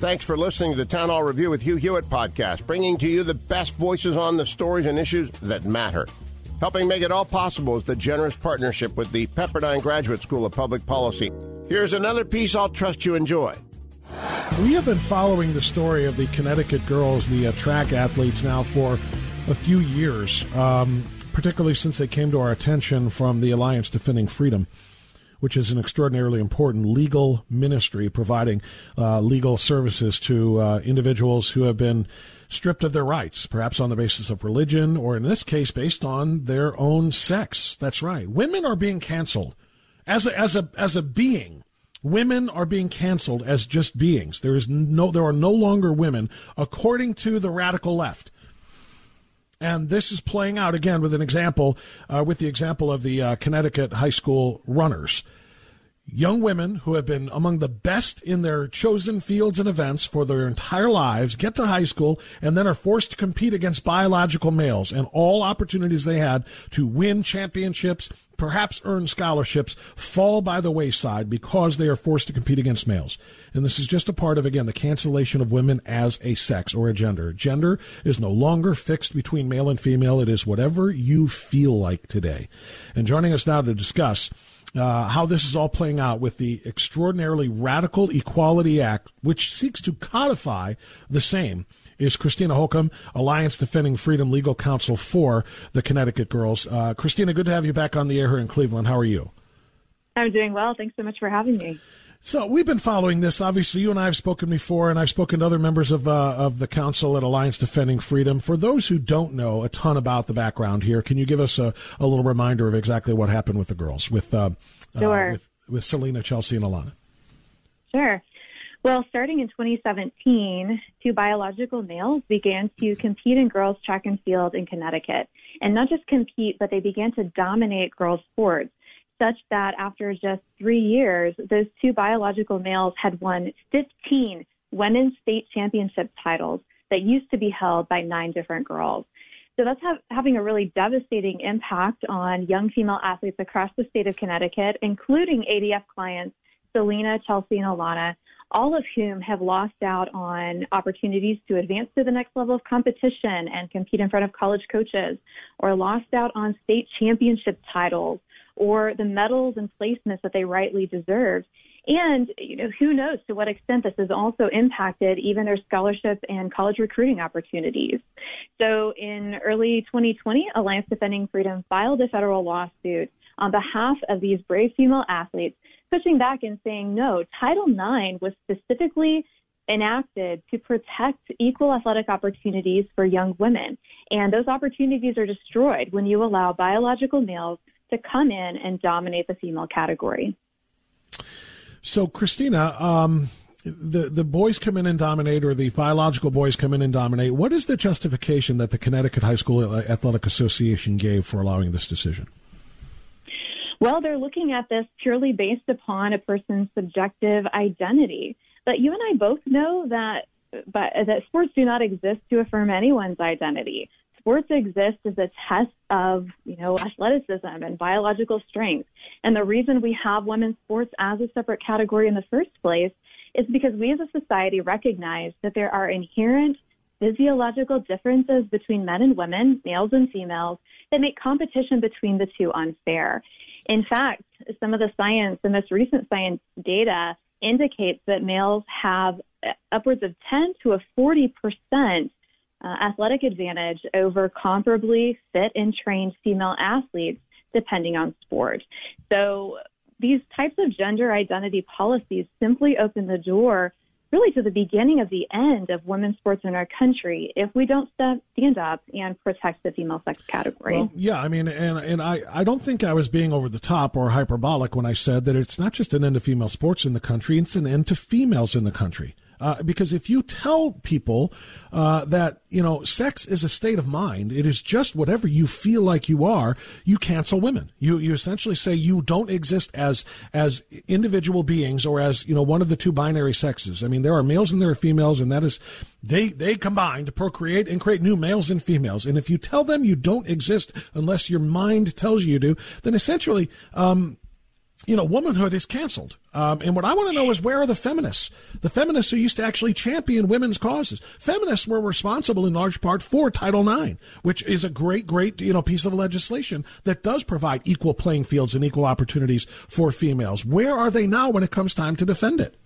Thanks for listening to the Town Hall Review with Hugh Hewitt podcast, bringing to you the best voices on the stories and issues that matter. Helping make it all possible is the generous partnership with the Pepperdine Graduate School of Public Policy. Here's another piece I'll trust you enjoy. We have been following the story of the Connecticut girls, the uh, track athletes, now for a few years, um, particularly since they came to our attention from the Alliance Defending Freedom which is an extraordinarily important legal ministry providing uh, legal services to uh, individuals who have been stripped of their rights, perhaps on the basis of religion, or in this case, based on their own sex. That's right. Women are being canceled as a, as a, as a being. Women are being canceled as just beings. There is no, there are no longer women, according to the radical left. And this is playing out again with an example, uh, with the example of the uh, Connecticut high school runners. Young women who have been among the best in their chosen fields and events for their entire lives get to high school and then are forced to compete against biological males. And all opportunities they had to win championships, perhaps earn scholarships, fall by the wayside because they are forced to compete against males. And this is just a part of, again, the cancellation of women as a sex or a gender. Gender is no longer fixed between male and female. It is whatever you feel like today. And joining us now to discuss uh, how this is all playing out with the extraordinarily radical Equality Act, which seeks to codify the same is Christina Holcomb, Alliance Defending Freedom Legal Counsel for the Connecticut Girls. Uh, Christina, good to have you back on the air here in Cleveland. How are you? I'm doing well. Thanks so much for having me. So we've been following this. Obviously, you and I have spoken before, and I've spoken to other members of uh, of the council at Alliance Defending Freedom. For those who don't know a ton about the background here, can you give us a, a little reminder of exactly what happened with the girls, with uh, sure. uh, with, with Selina, Chelsea, and Alanna? Sure. Well, starting in 2017, two biological males began to compete in girls track and field in Connecticut. And not just compete, but they began to dominate girls sports, such that after just three years, those two biological males had won 15 women's state championship titles that used to be held by nine different girls. So that's ha- having a really devastating impact on young female athletes across the state of Connecticut, including ADF clients Selina, Chelsea, and Alanna, all of whom have lost out on opportunities to advance to the next level of competition and compete in front of college coaches, or lost out on state championship titles, or the medals and placements that they rightly deserve. And you know, who knows to what extent this has also impacted even their scholarship and college recruiting opportunities. So in early 2020, Alliance Defending Freedom filed a federal lawsuit on behalf of these brave female athletes pushing back and saying, no, Title IX was specifically enacted to protect equal athletic opportunities for young women. And those opportunities are destroyed when you allow biological males to come in and dominate the female category. So, Christina, um, the the boys come in and dominate, or the biological boys come in and dominate. What is the justification that the Connecticut High School Athletic Association gave for allowing this decision? Well, they're looking at this purely based upon a person's subjective identity. But you and I both know that but that sports do not exist to affirm anyone's identity. Sports exist as a test of, you know, athleticism and biological strength. And the reason we have women's sports as a separate category in the first place is because we as a society recognize that there are inherent physiological differences between men and women, males and females, that make competition between the two unfair. In fact, some of the science, the most recent science data indicates that males have upwards of 10 to a 40 percent uh, athletic advantage over comparably fit and trained female athletes, depending on sport. So these types of gender identity policies simply open the door really to the beginning of the end of women's sports in our country if we don't stand up and protect the female sex category. Well, yeah, I mean, and and I, I don't think I was being over the top or hyperbolic when I said that it's not just an end to female sports in the country; it's an end to females in the country. Uh, because if you tell people uh, that you know sex is a state of mind, it is just whatever you feel like you are. You cancel women. You you essentially say you don't exist as as individual beings or as you know one of the two binary sexes. I mean, there are males and there are females, and that is they they combine to procreate and create new males and females. And if you tell them you don't exist unless your mind tells you to, then essentially. Um, you know, womanhood is canceled. Um, and what I want to know is where are the feminists? The feminists who used to actually champion women's causes. Feminists were responsible in large part for Title IX, which is a great, great, you know, piece of legislation that does provide equal playing fields and equal opportunities for females. Where are they now when it comes time to defend it?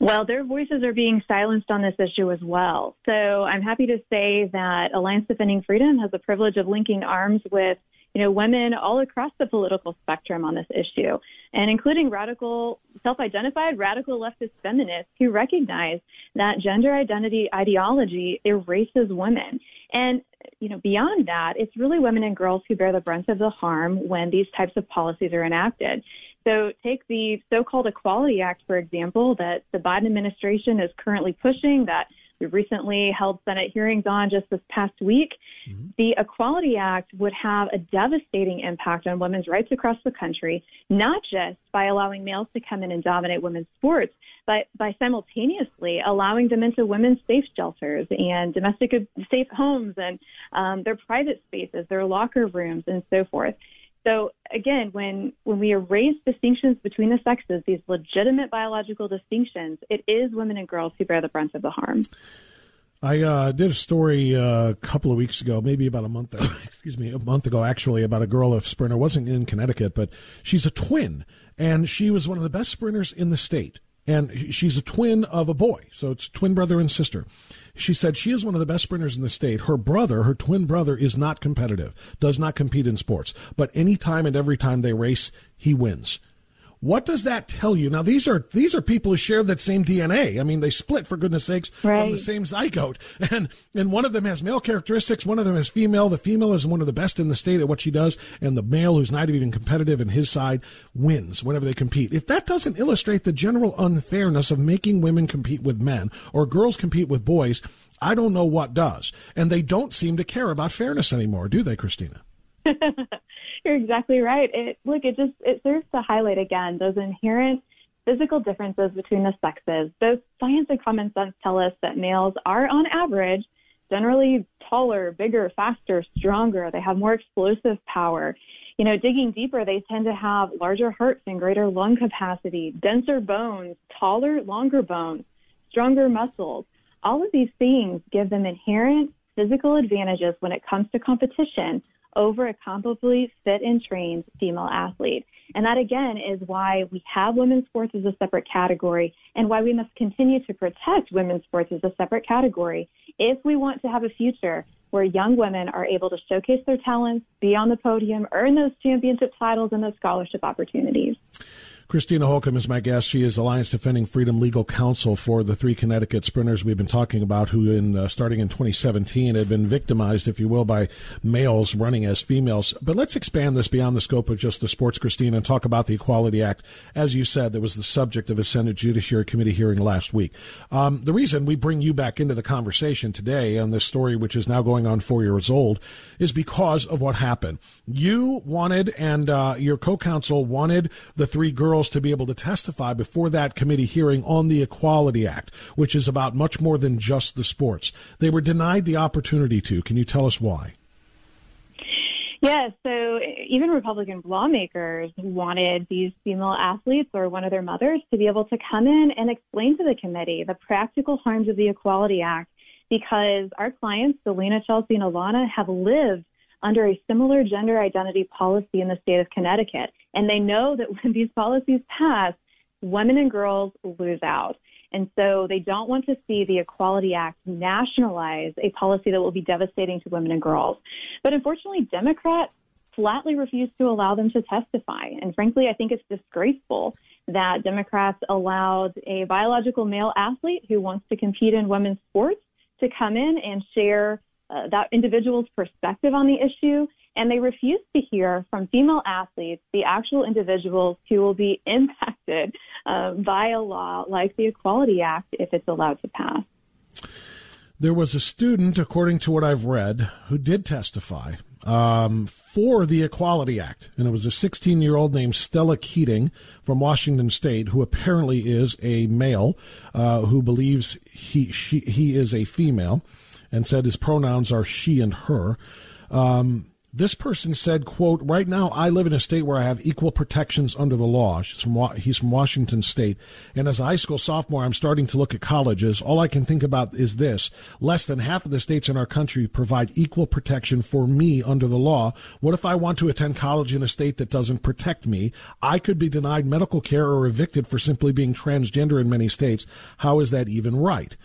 Well, their voices are being silenced on this issue as well. So I'm happy to say that Alliance Defending Freedom has the privilege of linking arms with you know, women all across the political spectrum on this issue, and including radical, self-identified radical leftist feminists who recognize that gender identity ideology erases women. And, you know, beyond that, it's really women and girls who bear the brunt of the harm when these types of policies are enacted. So take the so-called Equality Act, for example, that the Biden administration is currently pushing that we recently held Senate hearings on just this past week. Mm-hmm. The Equality Act would have a devastating impact on women's rights across the country, not just by allowing males to come in and dominate women's sports, but by simultaneously allowing them into women's safe shelters and domestic safe homes and um, their private spaces, their locker rooms, and so forth. So again, when when we erase distinctions between the sexes, these legitimate biological distinctions, it is women and girls who bear the brunt of the harm. I uh, did a story uh, a couple of weeks ago, maybe about a month, excuse me, a month ago, actually, about a girl of sprinter. wasn't in Connecticut, but she's a twin, and she was one of the best sprinters in the state. And she's a twin of a boy, so it's twin brother and sister. She said she is one of the best sprinters in the state. Her brother, her twin brother, is not competitive, does not compete in sports, but any time and every time they race, he wins. What does that tell you? Now these are these are people who share that same DNA. I mean, they split for goodness sakes right. from the same zygote, and and one of them has male characteristics, one of them is female. The female is one of the best in the state at what she does, and the male, who's not even competitive in his side, wins whenever they compete. If that doesn't illustrate the general unfairness of making women compete with men or girls compete with boys, I don't know what does. And they don't seem to care about fairness anymore, do they, Christina? You're exactly right. It look, it just it serves to highlight again those inherent physical differences between the sexes. Both science and common sense tell us that males are on average generally taller, bigger, faster, stronger. They have more explosive power. You know, digging deeper, they tend to have larger hearts and greater lung capacity, denser bones, taller, longer bones, stronger muscles. All of these things give them inherent physical advantages when it comes to competition over a comparably fit and trained female athlete. And that again is why we have women's sports as a separate category and why we must continue to protect women's sports as a separate category if we want to have a future where young women are able to showcase their talents, be on the podium, earn those championship titles and those scholarship opportunities. Christina Holcomb is my guest. She is Alliance Defending Freedom legal counsel for the three Connecticut sprinters we've been talking about, who, in uh, starting in 2017, had been victimized, if you will, by males running as females. But let's expand this beyond the scope of just the sports, Christina, and talk about the Equality Act. As you said, that was the subject of a Senate Judiciary Committee hearing last week. Um, the reason we bring you back into the conversation today on this story, which is now going on four years old, is because of what happened. You wanted, and uh, your co-counsel wanted the three girls to be able to testify before that committee hearing on the Equality Act, which is about much more than just the sports. They were denied the opportunity to. Can you tell us why? Yeah, so even Republican lawmakers wanted these female athletes or one of their mothers to be able to come in and explain to the committee the practical harms of the Equality Act because our clients, Selina, Chelsea, and Alanna, have lived under a similar gender identity policy in the state of Connecticut. And they know that when these policies pass, women and girls lose out. And so they don't want to see the Equality Act nationalize a policy that will be devastating to women and girls. But unfortunately, Democrats flatly refuse to allow them to testify. And frankly, I think it's disgraceful that Democrats allowed a biological male athlete who wants to compete in women's sports to come in and share uh, that individual's perspective on the issue. And they refuse to hear from female athletes, the actual individuals who will be impacted uh, by a law like the Equality Act if it's allowed to pass. There was a student, according to what I've read, who did testify um, for the Equality Act. And it was a 16 year old named Stella Keating from Washington State, who apparently is a male uh, who believes he, she, he is a female and said his pronouns are she and her. Um, this person said, quote, right now I live in a state where I have equal protections under the law. From, he's from Washington state. And as a high school sophomore, I'm starting to look at colleges. All I can think about is this. Less than half of the states in our country provide equal protection for me under the law. What if I want to attend college in a state that doesn't protect me? I could be denied medical care or evicted for simply being transgender in many states. How is that even right?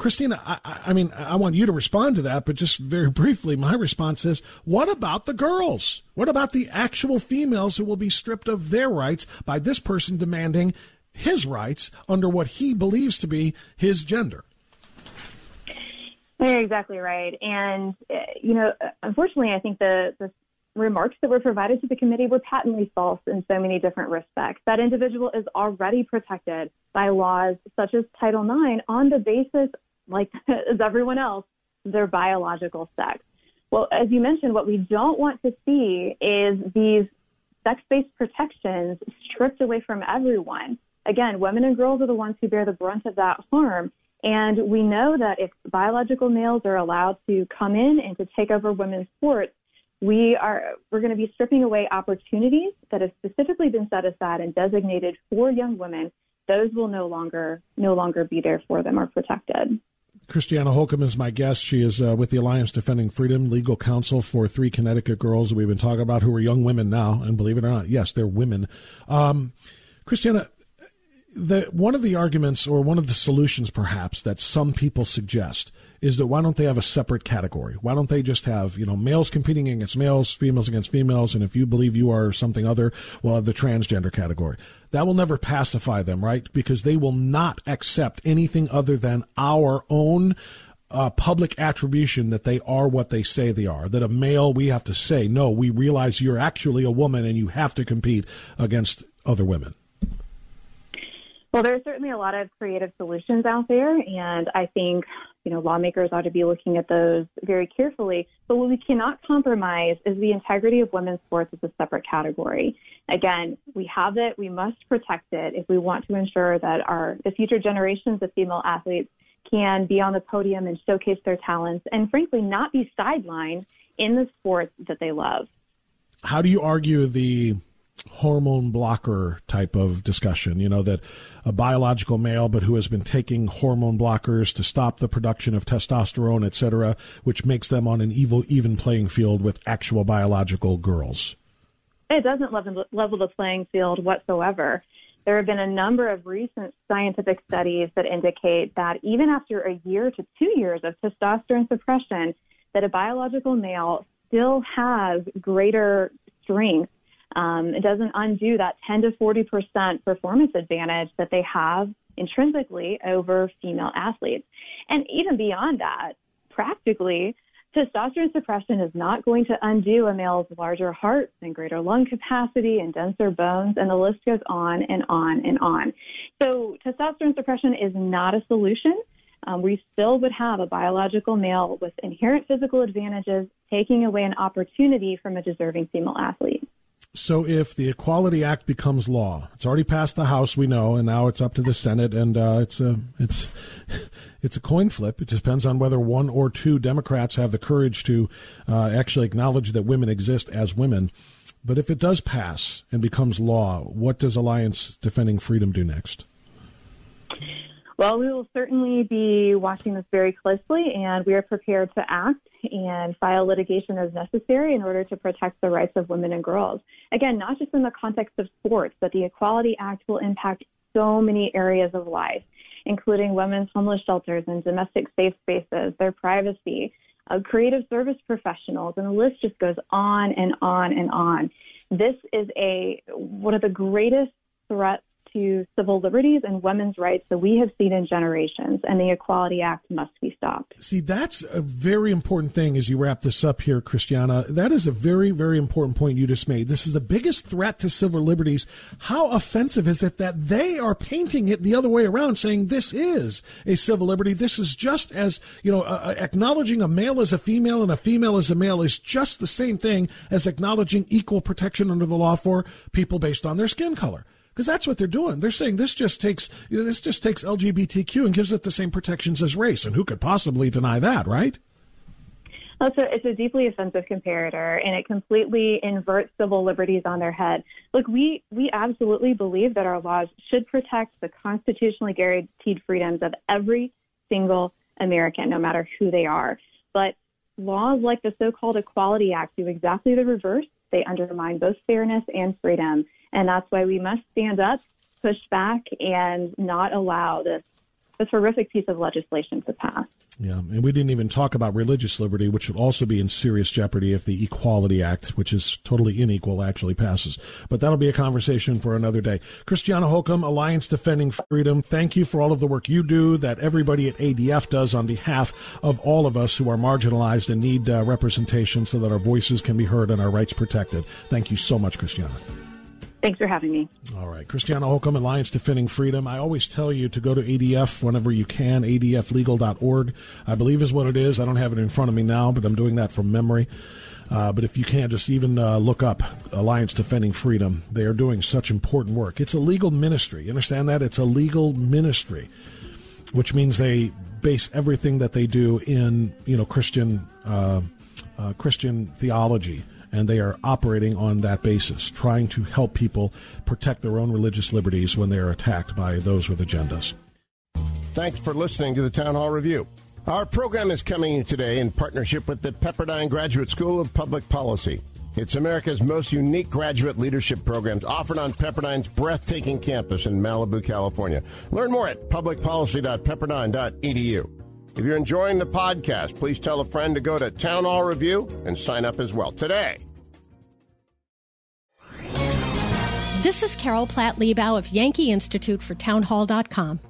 Christina, I, I, mean, I want you to respond to that, but just very briefly, my response is what about the girls? What about the actual females who will be stripped of their rights by this person demanding his rights under what he believes to be his gender? You're exactly right. And, uh, you know, unfortunately, I think the, the remarks that were provided to the committee were patently false in so many different respects. That individual is already protected by laws such as Title IX on the basis like as everyone else, their biological sex. Well, as you mentioned, what we don't want to see is these sex based protections stripped away from everyone. Again, women and girls are the ones who bear the brunt of that harm. And we know that if biological males are allowed to come in and to take over women's sports, we are we're going to be stripping away opportunities that have specifically been set aside and designated for young women. Those will no longer no longer be there for them or protected. Christiana Holcomb is my guest. She is uh, with the Alliance Defending Freedom, legal counsel for three Connecticut girls we've been talking about who are young women now. And believe it or not, yes, they're women. Um, Christiana, the, one of the arguments or one of the solutions perhaps that some people suggest is that why don't they have a separate category? Why don't they just have, you know, males competing against males, females against females, and if you believe you are something other, well, have the transgender category. That will never pacify them, right? Because they will not accept anything other than our own uh, public attribution that they are what they say they are. That a male, we have to say, no, we realize you're actually a woman and you have to compete against other women. Well, there's certainly a lot of creative solutions out there, and I think you know lawmakers ought to be looking at those very carefully. But what we cannot compromise is the integrity of women's sports as a separate category. Again, we have it; we must protect it if we want to ensure that our the future generations of female athletes can be on the podium and showcase their talents, and frankly, not be sidelined in the sports that they love. How do you argue the hormone blocker type of discussion. You know, that a biological male, but who has been taking hormone blockers to stop the production of testosterone, et cetera, which makes them on an evil, even playing field with actual biological girls. It doesn't level, level the playing field whatsoever. There have been a number of recent scientific studies that indicate that even after a year to two years of testosterone suppression, that a biological male still has greater strength um, it doesn't undo that 10 to 40 percent performance advantage that they have intrinsically over female athletes. And even beyond that, practically, testosterone suppression is not going to undo a male's larger heart and greater lung capacity and denser bones, and the list goes on and on and on. So, testosterone suppression is not a solution. Um, we still would have a biological male with inherent physical advantages taking away an opportunity from a deserving female athlete. So if the Equality Act becomes law, it's already passed the House, we know, and now it's up to the Senate, and uh, it's a it's it's a coin flip. It depends on whether one or two Democrats have the courage to uh, actually acknowledge that women exist as women. But if it does pass and becomes law, what does Alliance Defending Freedom do next? Well, we will certainly be watching this very closely, and we are prepared to act and file litigation as necessary in order to protect the rights of women and girls. Again, not just in the context of sports, but the Equality Act will impact so many areas of life, including women's homeless shelters and domestic safe spaces, their privacy, uh, creative service professionals, and the list just goes on and on and on. This is a one of the greatest threats to civil liberties and women's rights that we have seen in generations, and the Equality Act must be stopped. See, that's a very important thing as you wrap this up here, Christiana. That is a very, very important point you just made. This is the biggest threat to civil liberties. How offensive is it that they are painting it the other way around, saying this is a civil liberty? This is just as, you know, uh, acknowledging a male as a female and a female as a male is just the same thing as acknowledging equal protection under the law for people based on their skin color because that's what they're doing. They're saying this just takes you know, this just takes LGBTQ and gives it the same protections as race, and who could possibly deny that, right? Well, a, it's a deeply offensive comparator, and it completely inverts civil liberties on their head. Look, we we absolutely believe that our laws should protect the constitutionally guaranteed freedoms of every single American, no matter who they are. But laws like the so-called Equality Act do exactly the reverse. They undermine both fairness and freedom. And that's why we must stand up, push back, and not allow this, this horrific piece of legislation to pass. Yeah, and we didn't even talk about religious liberty, which would also be in serious jeopardy if the Equality Act, which is totally unequal, actually passes. But that'll be a conversation for another day. Christiana Holcomb, Alliance Defending Freedom, thank you for all of the work you do, that everybody at ADF does on behalf of all of us who are marginalized and need uh, representation so that our voices can be heard and our rights protected. Thank you so much, Christiana. Thanks for having me. All right. Christiana Holcomb, Alliance Defending Freedom. I always tell you to go to ADF whenever you can, adflegal.org, I believe is what it is. I don't have it in front of me now, but I'm doing that from memory. Uh, but if you can't, just even uh, look up Alliance Defending Freedom. They are doing such important work. It's a legal ministry. You understand that? It's a legal ministry, which means they base everything that they do in, you know, Christian, uh, uh Christian theology and they are operating on that basis, trying to help people protect their own religious liberties when they are attacked by those with agendas. Thanks for listening to the Town Hall Review. Our program is coming today in partnership with the Pepperdine Graduate School of Public Policy. It's America's most unique graduate leadership programs offered on Pepperdine's breathtaking campus in Malibu, California. Learn more at publicpolicy.pepperdine.edu. If you're enjoying the podcast, please tell a friend to go to Town Hall Review and sign up as well today. This is Carol Platt Liebau of Yankee Institute for Townhall.com.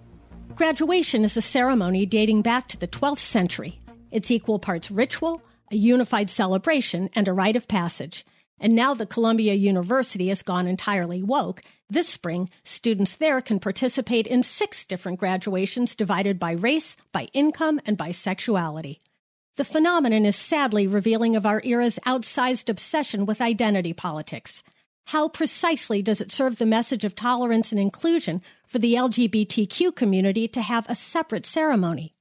Graduation is a ceremony dating back to the 12th century. It's equal parts ritual, a unified celebration, and a rite of passage. And now that Columbia University has gone entirely woke, this spring, students there can participate in six different graduations divided by race, by income, and by sexuality. The phenomenon is sadly revealing of our era's outsized obsession with identity politics. How precisely does it serve the message of tolerance and inclusion for the LGBTQ community to have a separate ceremony?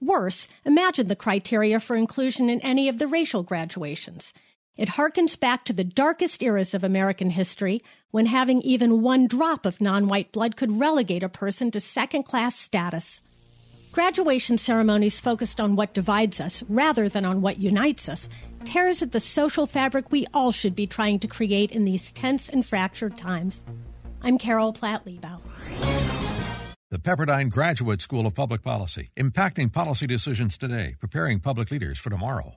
Worse, imagine the criteria for inclusion in any of the racial graduations. It harkens back to the darkest eras of American history when having even one drop of non white blood could relegate a person to second class status. Graduation ceremonies focused on what divides us rather than on what unites us tears at the social fabric we all should be trying to create in these tense and fractured times. I'm Carol Platt Liebau. The Pepperdine Graduate School of Public Policy, impacting policy decisions today, preparing public leaders for tomorrow.